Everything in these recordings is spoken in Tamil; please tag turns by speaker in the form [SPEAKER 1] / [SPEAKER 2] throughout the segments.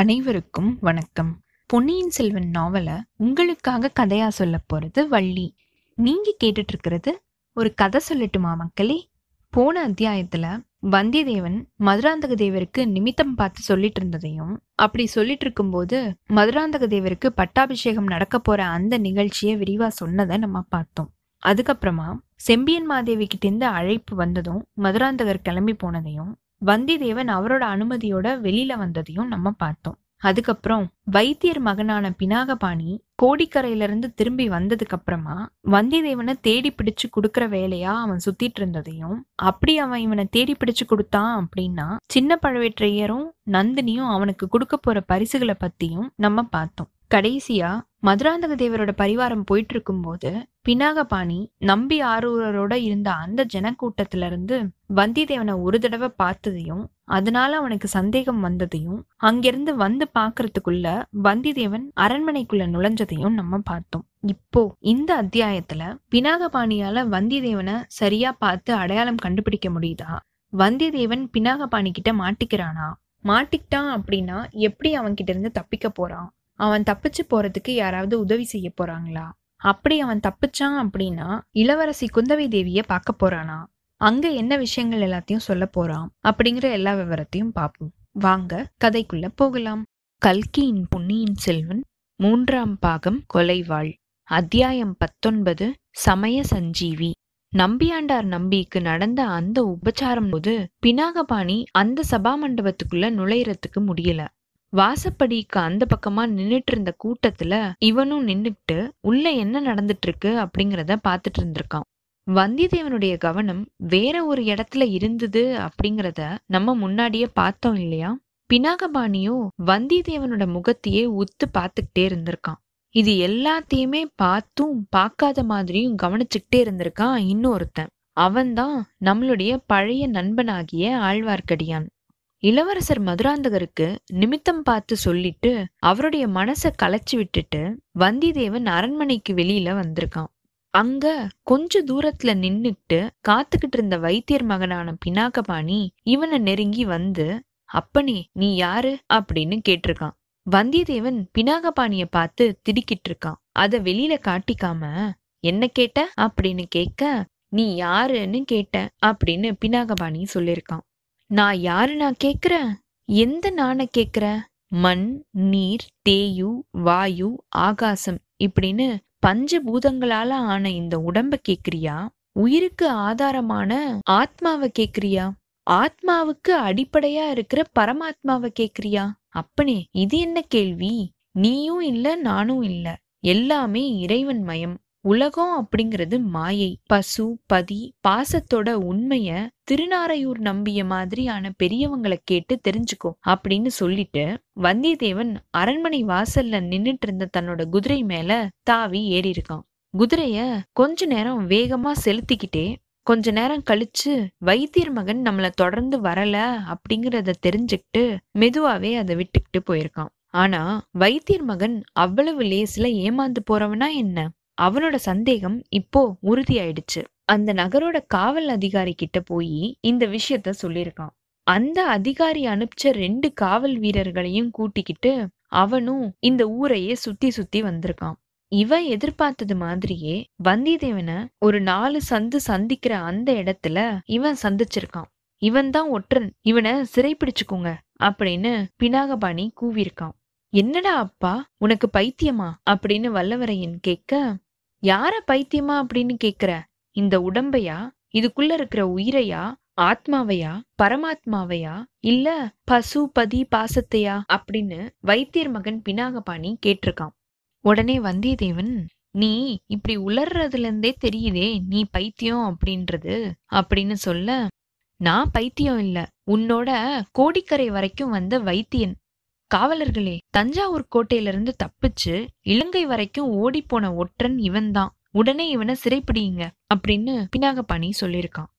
[SPEAKER 1] அனைவருக்கும் வணக்கம். பொன்னியின் செல்வன் நாவலை உங்களுக்காக கதையா சொல்ல போறது வள்ளி. நீங்க கேட்டுட்டு இருக்கிறது ஒரு கதை சொல்லட்டுமா மக்களே? போன அத்தியாயத்துல வந்தியத்தேவன் மதுராந்தக தேவருக்கு நிமித்தம் பார்த்து சொல்லிட்டு இருந்ததையும் அப்படி சொல்லிட்டு இருக்கும்போது மதுராந்தக தேவருக்கு பட்டாபிஷேகம் நடக்க போற அந்த நிகழ்ச்சியை விரிவா சொன்னதை நம்ம பார்த்தோம். அதுக்கப்புறமா செம்பியன் மாதேவி கிட்டேருந்து அழைப்பு வந்ததும் மதுராந்தகர் கிளம்பி போனதையும் வந்தியத்தேவன் அவரோட அனுமதியோட வெளியில வந்ததையும் நம்ம பார்த்தோம். அதுக்கப்புறம் வைத்தியர் மகனான பினாகபாணி கோடிக்கரையில இருந்து திரும்பி வந்ததுக்கு அப்புறமா வந்தியத்தேவனை தேடி பிடிச்சு கொடுக்கற வேலையா அவன் சுத்திட்டு இருந்ததையும் அப்படி அவன் இவனை தேடி பிடிச்சு கொடுத்தான் அப்படின்னா சின்ன பழவேற்றையரும் நந்தினியும் அவனுக்கு கொடுக்க போற பரிசுகளை பத்தியும் நம்ம பார்த்தோம். கடைசியா மதுராந்தக தேவரோட பரிவாரம் போயிட்டு இருக்கும்போது பினாகபாணி நம்பி ஆரூரரோட இருந்த அந்த ஜனக்கூட்டத்துல இருந்து வந்தியத்தேவனை ஒரு தடவை பார்த்ததையும் அதனால அவனுக்கு சந்தேகம் வந்ததையும் அங்கிருந்து வந்து பாக்குறதுக்குள்ள வந்தியத்தேவன் அரண்மனைக்குள்ள நுழைஞ்சதையும் நம்ம பார்த்தோம். இப்போ இந்த அத்தியாயத்துல பினாகபாணியால வந்தியத்தேவனை சரியா பார்த்து அடையாளம் கண்டுபிடிக்க முடியுதா? வந்தியத்தேவன் பினாகபாணி கிட்ட மாட்டிக்கிறானா? மாட்டிக்கிட்டான் அப்படின்னா எப்படி அவன்கிட்ட இருந்து தப்பிக்க போறான்? அவன் தப்பிச்சு போறதுக்கு யாராவது உதவி செய்ய போறாங்களா? அப்படி அவன் தப்பிச்சான் அப்படின்னா இளவரசி குந்தவை தேவிய பார்க்க போறானா? அங்க என்ன விஷயங்கள் எல்லாத்தையும் சொல்ல போறான்? அப்படிங்கிற எல்லா விவரத்தையும் பார்ப்போம். வாங்க கதைக்குள்ள போகலாம். கல்கியின் பொன்னியின் செல்வன் மூன்றாம் பாகம் கொலைவாள். அத்தியாயம் பத்தொன்பது சமய சஞ்சீவி. நம்பியாண்டார் நம்பிக்கு நடந்த அந்த உபச்சாரம் போது பினாகபாணி அந்த சபா மண்டபத்துக்குள்ள நுழையறதுக்கு முடியல. வாசப்படிக்கு அந்த பக்கமா நின்னுட்டு இருந்த கூட்டத்துல இவனும் நின்னுட்டு உள்ள என்ன நடந்துட்டு இருக்கு அப்படிங்கிறத பாத்துட்டு இருந்திருக்கான் வந்தியத்தேவனுடைய கவனம் வேற ஒரு இடத்துல இருந்தது அப்படிங்கிறத நம்ம முன்னாடியே பார்த்தோம் இல்லையா? பினாகபாணியோ வந்தியத்தேவனோட முகத்தையே உத்து பார்த்துக்கிட்டே இருந்திருக்கான். இது எல்லாத்தையுமே பார்த்தும் பார்க்காத மாதிரியும் கவனிச்சுக்கிட்டே இருந்திருக்கான் இன்னொருத்தன். அவன்தான் நம்மளுடைய பழைய நண்பனாகிய ஆழ்வார்க்கடியான். இளவரசர் மதுராந்தகருக்கு நிமித்தம் பார்த்து சொல்லிட்டு அவருடைய மனசை களைச்சு விட்டுட்டு வந்திதேவன் அரண்மனைக்கு வெளியில வந்திருக்கான். அங்க கொஞ்ச தூரத்துல நின்னுட்டு காத்துக்கிட்டு இருந்த வைத்தியர் மகனான பினாகபாணி இவனை நெருங்கி வந்து அப்பனே நீ யாரு? அப்படின்னு கேட்டிருக்கான். வந்தியத்தேவன் பினாகபாணிய பார்த்து திடுக்கிட்டு இருக்கான். அத வெளியில காட்டிக்காம என்ன கேட்ட? அப்படின்னு கேட்க நீ யாருன்னு கேட்ட? அப்படின்னு பினாகபாணி சொல்லியிருக்கான். நான் யாரு நான் கேக்குறேன்? எந்த நான கேக்குற? மண் நீர் தேயு வாயு ஆகாசம் இப்படின்னு பஞ்சபூதங்களால ஆன இந்த உடம்ப கேக்குறியா? உயிருக்கு ஆதாரமான ஆத்மாவை கேக்குறியா? ஆத்மாவுக்கு அடிப்படையா இருக்கிற பரமாத்மாவை கேக்குறியா? அப்பனே இது என்ன கேள்வி? நீயும் இல்ல நானும் இல்ல. எல்லாமே இறைவன் மயம். உலகம் அப்படிங்கிறது மாயை பசு பதி பாசத்தோட உண்மைய திருநாரையூர் நம்பிய மாதிரியான பெரியவங்களை கேட்டு தெரிஞ்சுக்கோ அப்படின்னு சொல்லிட்டு வந்தியத்தேவன் அரண்மனை வாசல்ல நின்னுட்டு இருந்த தன்னோட குதிரை மேல தாவி ஏறி இருக்கான் குதிரைய கொஞ்ச நேரம் வேகமா செலுத்திக்கிட்டே கொஞ்ச நேரம் கழிச்சு வைத்தியர் மகன் நம்மள தொடர்ந்து வரல அப்படிங்கறத தெரிஞ்சுக்கிட்டு மெதுவாவே அதை விட்டுக்கிட்டு போயிருக்கான். ஆனா வைத்தியர் மகன் அவ்வளவு லேஸ்ல ஏமாந்து போறவனா என்ன? அவனோட சந்தேகம் இப்போ உறுதியாயிடுச்சு. அந்த நகரோட காவல் அதிகாரி கிட்ட போய் இந்த விஷயத்த சொல்லியிருக்கான். அந்த அதிகாரி அனுப்பிச்ச ரெண்டு காவல் வீரர்களையும் கூட்டிக்கிட்டு அவனும் இந்த ஊரையே சுத்தி சுத்தி வந்திருக்கான். இவன் எதிர்பார்த்தது மாதிரியே வந்தியத்தேவனை ஒரு நாலு சந்து சந்திக்கிற அந்த இடத்துல இவன் சந்திச்சிருக்கான். இவன் தான் ஒற்றன் இவனை சிறைப்பிடிச்சுக்கோங்க அப்படின்னு பினாகபாணி கூவியிருக்கான். என்னடா அப்பா உனக்கு பைத்தியமா? அப்படின்னு வல்லவரையன் கேட்க யார பைத்தியமா அப்படின்னு கேக்குற? இந்த உடம்பையா? இதுக்குள்ள இருக்கிற உயிரையா? ஆத்மாவையா? பரமாத்மாவையா? இல்ல பசு பதி பாசத்தையா? அப்படின்னு வைத்தியர் மகன் பினாகபாணி கேட்டிருக்கான். உடனே வந்தியத்தேவன் நீ இப்படி உளர்றதுல இருந்தே தெரியுதே நீ பைத்தியம் அப்படின்றது அப்படின்னு சொல்ல நான் பைத்தியம் இல்ல. உன்னோட கோடிக்கரை வரைக்கும் வந்த வைத்தியன். காவலர்களே தஞ்சாவூர் கோட்டையிலிருந்து தப்பிச்சு இலங்கை வரைக்கும் ஓடி போன ஒற்றன் இவன்தான். உடனே இவனை சிறைப்பிடியுங்க அப்படின்னு பினாகபாணி சொல்லியிருக்கான்.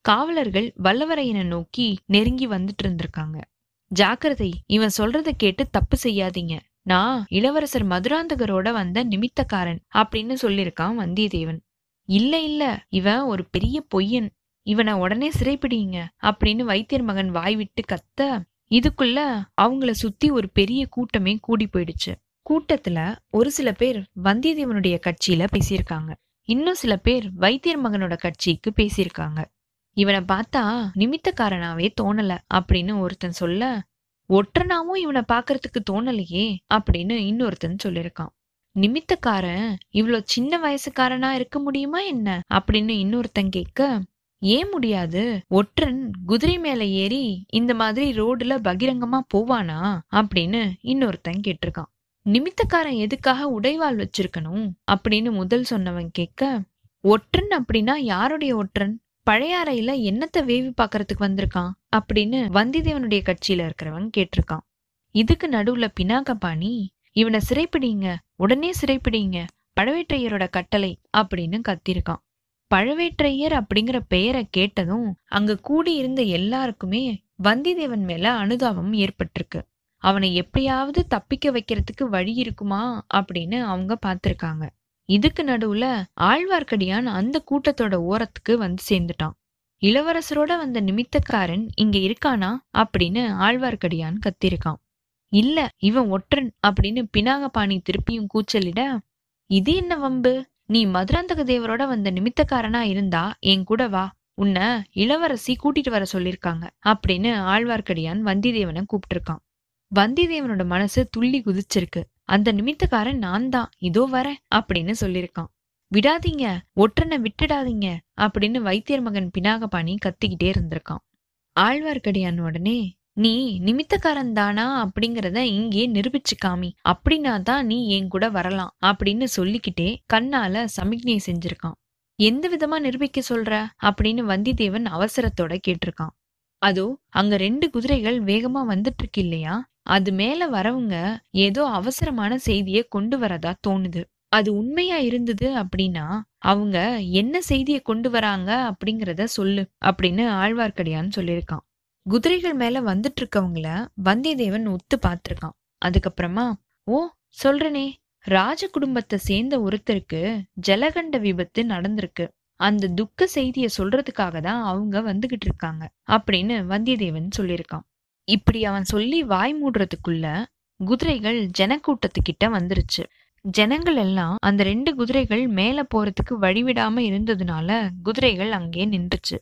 [SPEAKER 1] காவலர்கள் வல்லவரையனை நோக்கி நெருங்கி வந்துட்டு இருந்திருக்காங்க. ஜாக்கிரதை இவன் சொல்றத கேட்டு தப்பு செய்யாதீங்க. நான் இளவரசர் மதுராந்தகரோட வந்த நிமித்தக்காரன் அப்படின்னு சொல்லியிருக்கான் வந்தியத்தேவன். இல்ல இல்ல இவன் ஒரு பெரிய பொய்யன். இவனை உடனே சிறைப்பிடிங்க அப்படின்னு வைத்தியர் மகன் வாய் விட்டு கத்த இதுக்குள்ள அவங்கள சுத்தி ஒரு பெரிய கூட்டமே கூடி போயிடுச்சு. கூட்டத்துல ஒரு சில பேர் வந்தியத்தேவனுடைய கட்சியில பேசியிருக்காங்க. இன்னும் சில பேர் வைத்தியர் மகனோட கட்சிக்கு பேசியிருக்காங்க. இவனை பார்த்தா நிமித்தக்காரனாவே தோணல அப்படின்னு ஒருத்தன் சொல்ல ஒற்றனாவும் இவனை பாக்குறதுக்கு தோணலையே அப்படின்னு இன்னொருத்தன் சொல்லியிருக்கான். நிமித்தக்காரன் இவ்வளோ சின்ன வயசுக்காரனா இருக்க முடியுமா என்ன? அப்படின்னு இன்னொருத்தன் கேட்க ஏன் முடியாது? ஒற்றன் குதிரை மேல ஏறி இந்த மாதிரி ரோடுல பகிரங்கமா போவானா? அப்படின்னு இன்னொருத்தன் கேட்டிருக்கான். நிமித்தக்காரன் எதுக்காக உடைவாள் வச்சிருக்கணும்? அப்படின்னு முதல் சொன்னவன் கேட்க ஒற்றன் அப்படின்னா யாருடைய ஒற்றன்? பழையாறையில என்னத்தை வேவி பாக்குறதுக்கு வந்திருக்கான்? அப்படின்னு வந்திதேவனுடைய கட்சியில இருக்கிறவன் கேட்டிருக்கான். இதுக்கு நடுவுல பினாகபாணி இவனை சிறைப்பிடிங்க உடனே சிறைப்பிடிங்க பழவேற்றையரோட கட்டளை அப்படின்னு கத்திருக்கான். பழவேற்றையர் அப்படிங்கிற பெயரை கேட்டதும் அங்க கூடி இருந்த எல்லாருக்குமே வந்திதேவன் மேல அனுதாபம் ஏற்பட்டிருக்கு. அவனை எப்படியாவது தப்பிக்க வைக்கிறதுக்கு வழி இருக்குமா அப்படின்னு அவங்க பார்த்திருக்காங்க. இதுக்கு நடுவுல ஆழ்வார்க்கடியான் அந்த கூட்டத்தோட ஓரத்துக்கு வந்து சேர்ந்துட்டான். இளவரசரோட வந்த நிமித்தக்காரன் இங்க இருக்கானா அப்படின்னு ஆழ்வார்க்கடியான் கத்திருக்கான். இல்ல இவன் ஒற்றன் அப்படின்னு பினாகபாணி திருப்பியும் கூச்சலிட இது என்ன வம்பு? நீ மதுராந்தக தேவரோட வந்த நிமித்தக்காரனா இருந்தா என் கூட வா. உன்னை இளவரசி கூட்டிட்டு வர சொல்லிருக்காங்க அப்படின்னு ஆழ்வார்க்கடியான் வந்திதேவனை கூப்பிட்டிருக்கான். வந்திதேவனோட மனசு துள்ளி குதிச்சிருக்கு. அந்த நிமித்தக்காரன் நான் தான் இதோ வரேன் அப்படின்னு சொல்லியிருக்கான் விடாதீங்க ஒற்றனை விட்டுடாதீங்க அப்படின்னு வைத்தியர் மகன் பினாகபாணி கத்திக்கிட்டே இருந்திருக்கான். ஆழ்வார்க்கடியான் உடனே நீ நிமித்தக்காரன் தானா அப்படிங்கறத இங்கே நிரூபிச்சு காமி அப்படின்னா தான் நீ என் கூட வரலாம் அப்படின்னு சொல்லிக்கிட்டே கண்ணால சமிக்ஞை செஞ்சிருக்கான். எந்த விதமா நிரூபிக்க சொல்ற? அப்படின்னு வந்திதேவன் அவசரத்தோட கேட்டிருக்கான். அதோ அங்க ரெண்டு குதிரைகள் வேகமா வந்துட்டு இருக்கு இல்லையா? அது மேல வரவங்க ஏதோ அவசரமான செய்திய கொண்டு வரதா தோணுது. அது உண்மையா இருந்தது அப்படின்னா அவங்க என்ன செய்தியை கொண்டு வராங்க அப்படிங்கறத சொல்லு அப்படின்னு ஆழ்வார்க்கடியான்னு சொல்லியிருக்கான். குதிரைகள் மேல வந்துட்டு இருக்கவங்கள வந்தியத்தேவன் ஒத்து பார்த்திருக்கான். அதுக்கப்புறமா ஓ சொல்றனே ராஜ குடும்பத்தை சேர்ந்த ஒருத்தருக்கு ஜலகண்ட விபத்து நடந்திருக்கு. அந்த துக்க செய்திய சொல்றதுக்காக தான் அவங்க வந்துகிட்டு இருக்காங்க அப்படின்னு வந்தியத்தேவன் சொல்லியிருக்கான். இப்படி அவன் சொல்லி வாய் மூடுறதுக்குள்ள குதிரைகள் ஜனக்கூட்டத்துக்கிட்ட வந்துருச்சு. ஜனங்கள் எல்லாம் அந்த ரெண்டு குதிரைகள் மேல போறதுக்கு வழிவிடாம இருந்ததுனால குதிரைகள் அங்கே நின்றுச்சு.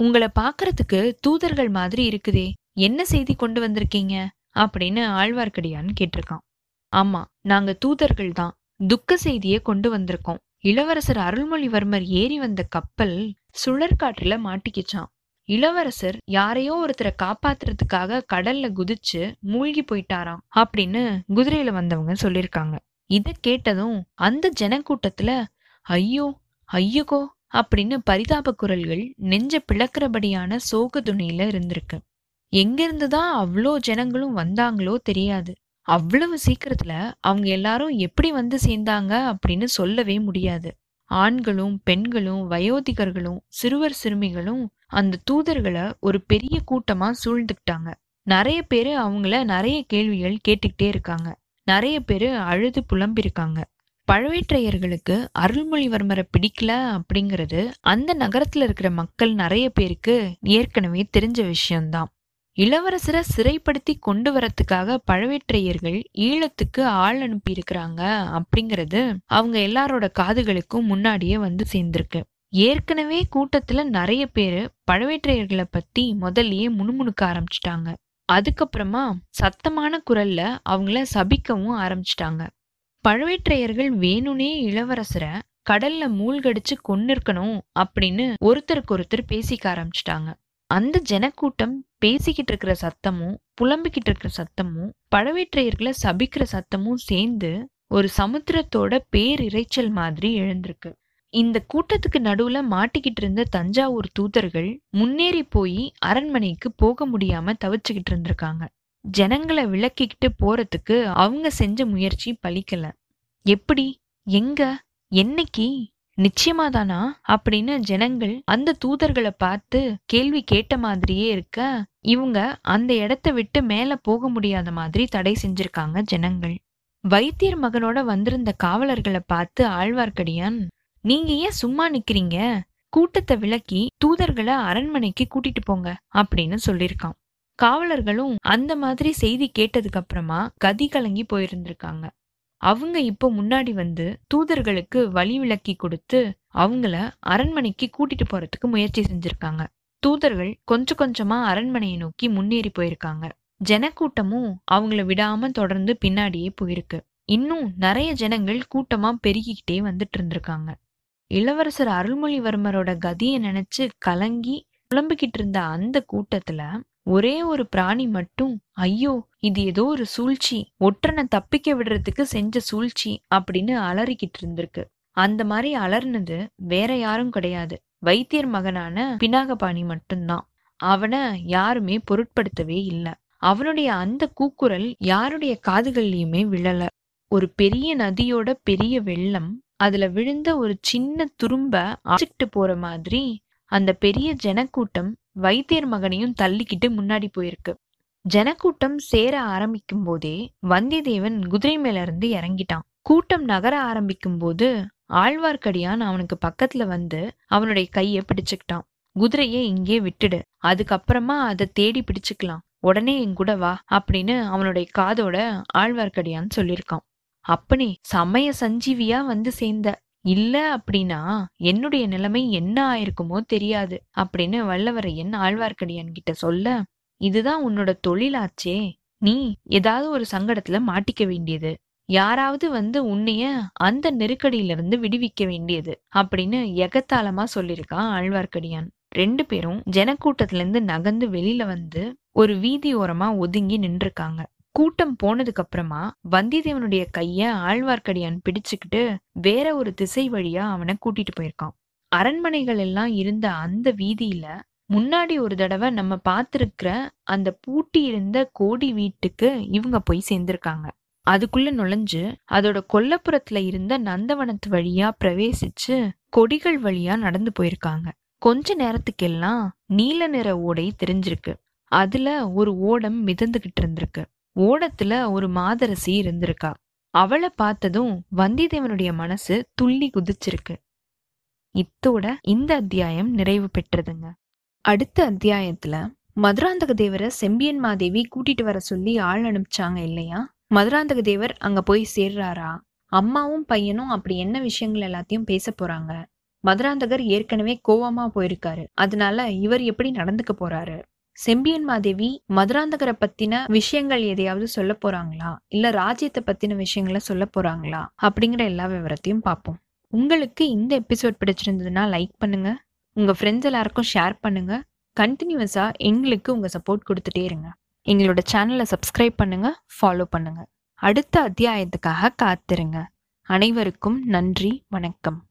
[SPEAKER 1] உங்களை பாக்குறதுக்கு தூதர்கள் மாதிரி இருக்குதே என்ன செய்தி கொண்டு வந்திருக்கீங்க? அப்படின்னு ஆழ்வார்க்கடியான் கேட்டிருக்கான். ஆமா நாங்க தூதர்கள் தான் துக்க செய்தியை கொண்டு வந்திருக்கோம். இளவரசர் அருள்மொழிவர்மர் ஏறி வந்த கப்பல் சுழற்காற்றுல மாட்டிக்கிச்சான் இளவரசர் யாரையோ ஒருத்தரை காப்பாத்துறதுக்காக கடல்ல குதிச்சு மூழ்கி போயிட்டாராம் அப்படின்னு குதிரையில வந்தவங்க சொல்லிருக்காங்க இத கேட்டதும் அந்த ஜனக்கூட்டத்துல ஐயோ ஐயகோ அப்படின்னு பரிதாப குரல்கள் நெஞ்ச பிளக்கிறபடியான சோக துணியில இருந்திருக்கு. எங்கிருந்துதான் அவ்வளோ ஜனங்களும் வந்தாங்களோ தெரியாது. அவ்வளவு சீக்கிரத்துல அவங்க எல்லாரும் எப்படி வந்து சேர்ந்தாங்க அப்படின்னு சொல்லவே முடியாது. ஆண்களும் பெண்களும் வயோதிகர்களும் சிறுவர் சிறுமிகளும் அந்த தூதர்களை ஒரு பெரிய கூட்டமா சூழ்ந்துக்கிட்டாங்க. நிறைய பேரு அவங்கள நிறைய கேள்விகள் கேட்டுக்கிட்டே இருக்காங்க. நிறைய பேரு அழுது புலம்பிருக்காங்க. பழவேற்றையர்களுக்கு அருள்மொழிவர்மரை பிடிக்கல அப்படிங்கிறது அந்த நகரத்துல இருக்கிற மக்கள் நிறைய பேருக்கு ஏற்கனவே தெரிஞ்ச விஷயம்தான். இளவரசரை சிறைப்படுத்தி கொண்டு வரத்துக்காக பழவேற்றையர்கள் ஈழத்துக்கு ஆள் அனுப்பி இருக்கிறாங்க அப்படிங்கிறது அவங்க எல்லாரோட காதுகளுக்கும் முன்னாடியே வந்து சேர்ந்திருக்கு. ஏற்கனவே கூட்டத்துல நிறைய பேரு பழவேற்றையர்களை பத்தி முதல்லயே முணுமுணுக்க ஆரம்பிச்சிட்டாங்க. அதுக்கப்புறமா சத்தமான குரல்ல அவங்கள சபிக்கவும் ஆரம்பிச்சிட்டாங்க. பழவேற்றையர்கள் வேணுனே இளவரசரை கடல்ல மூழ்கடிச்சு கொன்னிருக்கணும் அப்படின்னு ஒருத்தருக்கு ஒருத்தர் பேசிக்க ஆரம்பிச்சிட்டாங்க. அந்த ஜனக்கூட்டம் பேசிக்கிட்டு இருக்கிற சத்தமும் புலம்பிக்கிட்டு இருக்கிற சத்தமும் பழவேற்றையர்களை சபிக்கிற சத்தமும் சேர்ந்து ஒரு சமுத்திரத்தோட பேரிரைச்சல் மாதிரி எழுந்திருக்கு. இந்த கூட்டத்துக்கு நடுவுல மாட்டிக்கிட்டு இருந்த தஞ்சாவூர் தூதர்கள் முன்னேறி போய் அரண்மனைக்கு போக முடியாம தவிச்சுக்கிட்டு இருந்திருக்காங்க. ஜனங்களை விளக்கிக்கிட்டு போறதுக்கு அவங்க செஞ்ச முயற்சி பலிக்கல எப்படி? எங்க? என்னைக்கு? நிச்சயமாதானா அப்படின்னு ஜனங்கள் அந்த தூதர்களை பார்த்து கேள்வி கேட்ட மாதிரியே இருக்க இவங்க அந்த இடத்த விட்டு மேல போக முடியாத மாதிரி தடை செஞ்சிருக்காங்க ஜனங்கள். வைத்தியர் மகனோட வந்திருந்த காவலர்களை பார்த்து ஆழ்வார்க்கடியான் நீங்க ஏன் சும்மா நிக்கிறீங்க? கூட்டத்தை விளக்கி தூதர்களை அரண்மனைக்கு கூட்டிட்டு போங்க அப்படின்னு சொல்லியிருக்கான். காவலர்களும் அந்த மாதிரி செய்தி கேட்டதுக்கு அப்புறமா கதி கலங்கி போயிருந்திருக்காங்க. அவங்க இப்போ முன்னாடி வந்து தூதர்களுக்கு வழி விளக்கி கொடுத்து அவங்கள அரண்மனைக்கு கூட்டிட்டு போறதுக்கு முயற்சி செஞ்சிருக்காங்க. தூதர்கள் கொஞ்சம் கொஞ்சமா அரண்மனையை நோக்கி முன்னேறி போயிருக்காங்க. ஜனக்கூட்டமும் அவங்கள விடாம தொடர்ந்து பின்னாடியே போயிருக்கு. இன்னும் நிறைய ஜனங்கள் கூட்டமா பெருகிக்கிட்டே வந்துட்டு இருந்திருக்காங்க. இளவரசர் அருள்மொழிவர்மரோட கதியை நினைச்சு கலங்கி புலம்பிக்கிட்டு இருந்த அந்த கூட்டத்துல ஒரே ஒரு பிராணி மட்டும் ஐயோ இது ஏதோ ஒரு சூழ்ச்சி ஒற்றனை தப்பிக்க விடுறதுக்கு செஞ்ச சூழ்ச்சி அப்படின்னு அலறிக்கிட்டு இருந்திருக்கு. அந்த மாதிரி அலர்னது வேற யாரும் கிடையாது. வைத்தியர் மகனான பினாகபாணி மட்டும்தான். அவனை யாருமே பொருட்படுத்தவே இல்லை. அவனுடைய அந்த கூக்குரல் யாருடைய காதுகள்லயுமே விழல. ஒரு பெரிய நதியோட பெரிய வெள்ளம் அதுல விழுந்த ஒரு சின்ன துரும்ப அழைச்சிட்டு போற மாதிரி அந்த பெரிய ஜனக்கூட்டம் வைத்தியர் மகனையும் தள்ளிக்கிட்டு முன்னாடி போயிருக்கு. ஜனக்கூட்டம் சேர ஆரம்பிக்கும் போதே வந்தியத்தேவன் குதிரை மேல இருந்து இறங்கிட்டான். கூட்டம் நகர ஆரம்பிக்கும் போது ஆழ்வார்க்கடியான் அவனுக்கு பக்கத்துல வந்து அவனுடைய கைய பிடிச்சுக்கிட்டான். குதிரையை இங்கே விட்டுடு அதுக்கப்புறமா அதை தேடி பிடிச்சுக்கலாம். உடனே என் கூட வா அப்படின்னு அவனுடைய காதோட ஆழ்வார்க்கடியான் சொல்லியிருக்கான். அப்பனே சமய சஞ்சீவியா வந்து சேர்ந்த இல்ல அப்படின்னா என்னுடைய நிலைமை என்ன ஆயிருக்குமோ தெரியாது அப்படின்னு வல்லவரையன் ஆழ்வார்க்கடியான் கிட்ட சொல்ல இதுதான் உன்னோட தொழிலாச்சே. நீ ஏதாவது ஒரு சங்கடத்துல மாட்டிக்க வேண்டியது. யாராவது வந்து உன்னைய அந்த நெருக்கடியிலிருந்து விடுவிக்க வேண்டியது. அப்படின்னு எகத்தாளமா சொல்லியிருக்கான் ஆழ்வார்க்கடியான். ரெண்டு பேரும் ஜனக்கூட்டத்துலேருந்து நகர்ந்து வெளியில வந்து ஒரு வீதி ஓரமா ஒதுங்கி நின்றுருக்காங்க. கூட்டம் போனதுக்கு அப்புறமா வந்தியத்தேவனுடைய கைய ஆழ்வார்க்கடியான் பிடிச்சுக்கிட்டு வேற ஒரு திசை வழியா அவனை கூட்டிட்டு போயிருக்கான். அரண்மனைகள் எல்லாம் இருந்த அந்த வீதியில முன்னாடி ஒரு தடவை நம்ம பார்த்திருக்கிற அந்த பூட்டி இருந்த கோடி வீட்டுக்கு இவங்க போய் சேர்ந்திருக்காங்க. அதுக்குள்ள நுழைஞ்சு அதோட கொல்லப்புறத்துல இருந்த நந்தவனத்து வழியா பிரவேசிச்சு கொடிகள் வழியா நடந்து போயிருக்காங்க. கொஞ்ச நேரத்துக்கெல்லாம் நீல நிற ஓடை தெரிஞ்சிருக்கு. அதுல ஒரு ஓடம் மிதந்துகிட்டு இருந்திருக்கு. ஓடத்துல ஒரு மாதரசி இருந்திருக்கா. அவளை பார்த்ததும் வந்தியத்தேவனுடைய மனசு துள்ளி குதிச்சிருக்கு. இத்தோட இந்த அத்தியாயம் நிறைவு பெற்றதுங்க. அடுத்த அத்தியாயத்துல மதுராந்தக தேவரை செம்பியன் மாதேவி கூட்டிட்டு வர சொல்லி ஆள் அனுப்பிச்சாங்க இல்லையா? மதுராந்தக தேவர் அங்க போய் சேர்றாரா? அம்மாவும் பையனும் அப்படி என்ன விஷயங்கள் எல்லாத்தையும் பேச போறாங்க? மதுராந்தகர் ஏற்கனவே கோவமா போயிருக்காரு. அதனால இவர் எப்படி நடந்துக்க போறாரு? செம்பியன் மாதேவி மதுராந்தகரை பத்தின விஷயங்கள் எதையாவது சொல்ல போறாங்களா? இல்ல ராஜ்யத்தை பத்தின விஷயங்களை சொல்ல போறாங்களா? அப்படிங்கிற எல்லா விவரத்தையும் பார்ப்போம். உங்களுக்கு இந்த எபிசோட் பிடிச்சிருந்ததுன்னா லைக் பண்ணுங்க. உங்க ஃப்ரெண்ட்ஸ் எல்லாருக்கும் ஷேர் பண்ணுங்க. கண்டினியூஸா எங்களுக்கு உங்க சப்போர்ட் கொடுத்துட்டே இருங்க. எங்களோட சேனலை சப்ஸ்கிரைப் பண்ணுங்க ஃபாலோ பண்ணுங்க. அடுத்த அத்தியாயத்துக்காக காத்திருங்க. அனைவருக்கும் நன்றி வணக்கம்.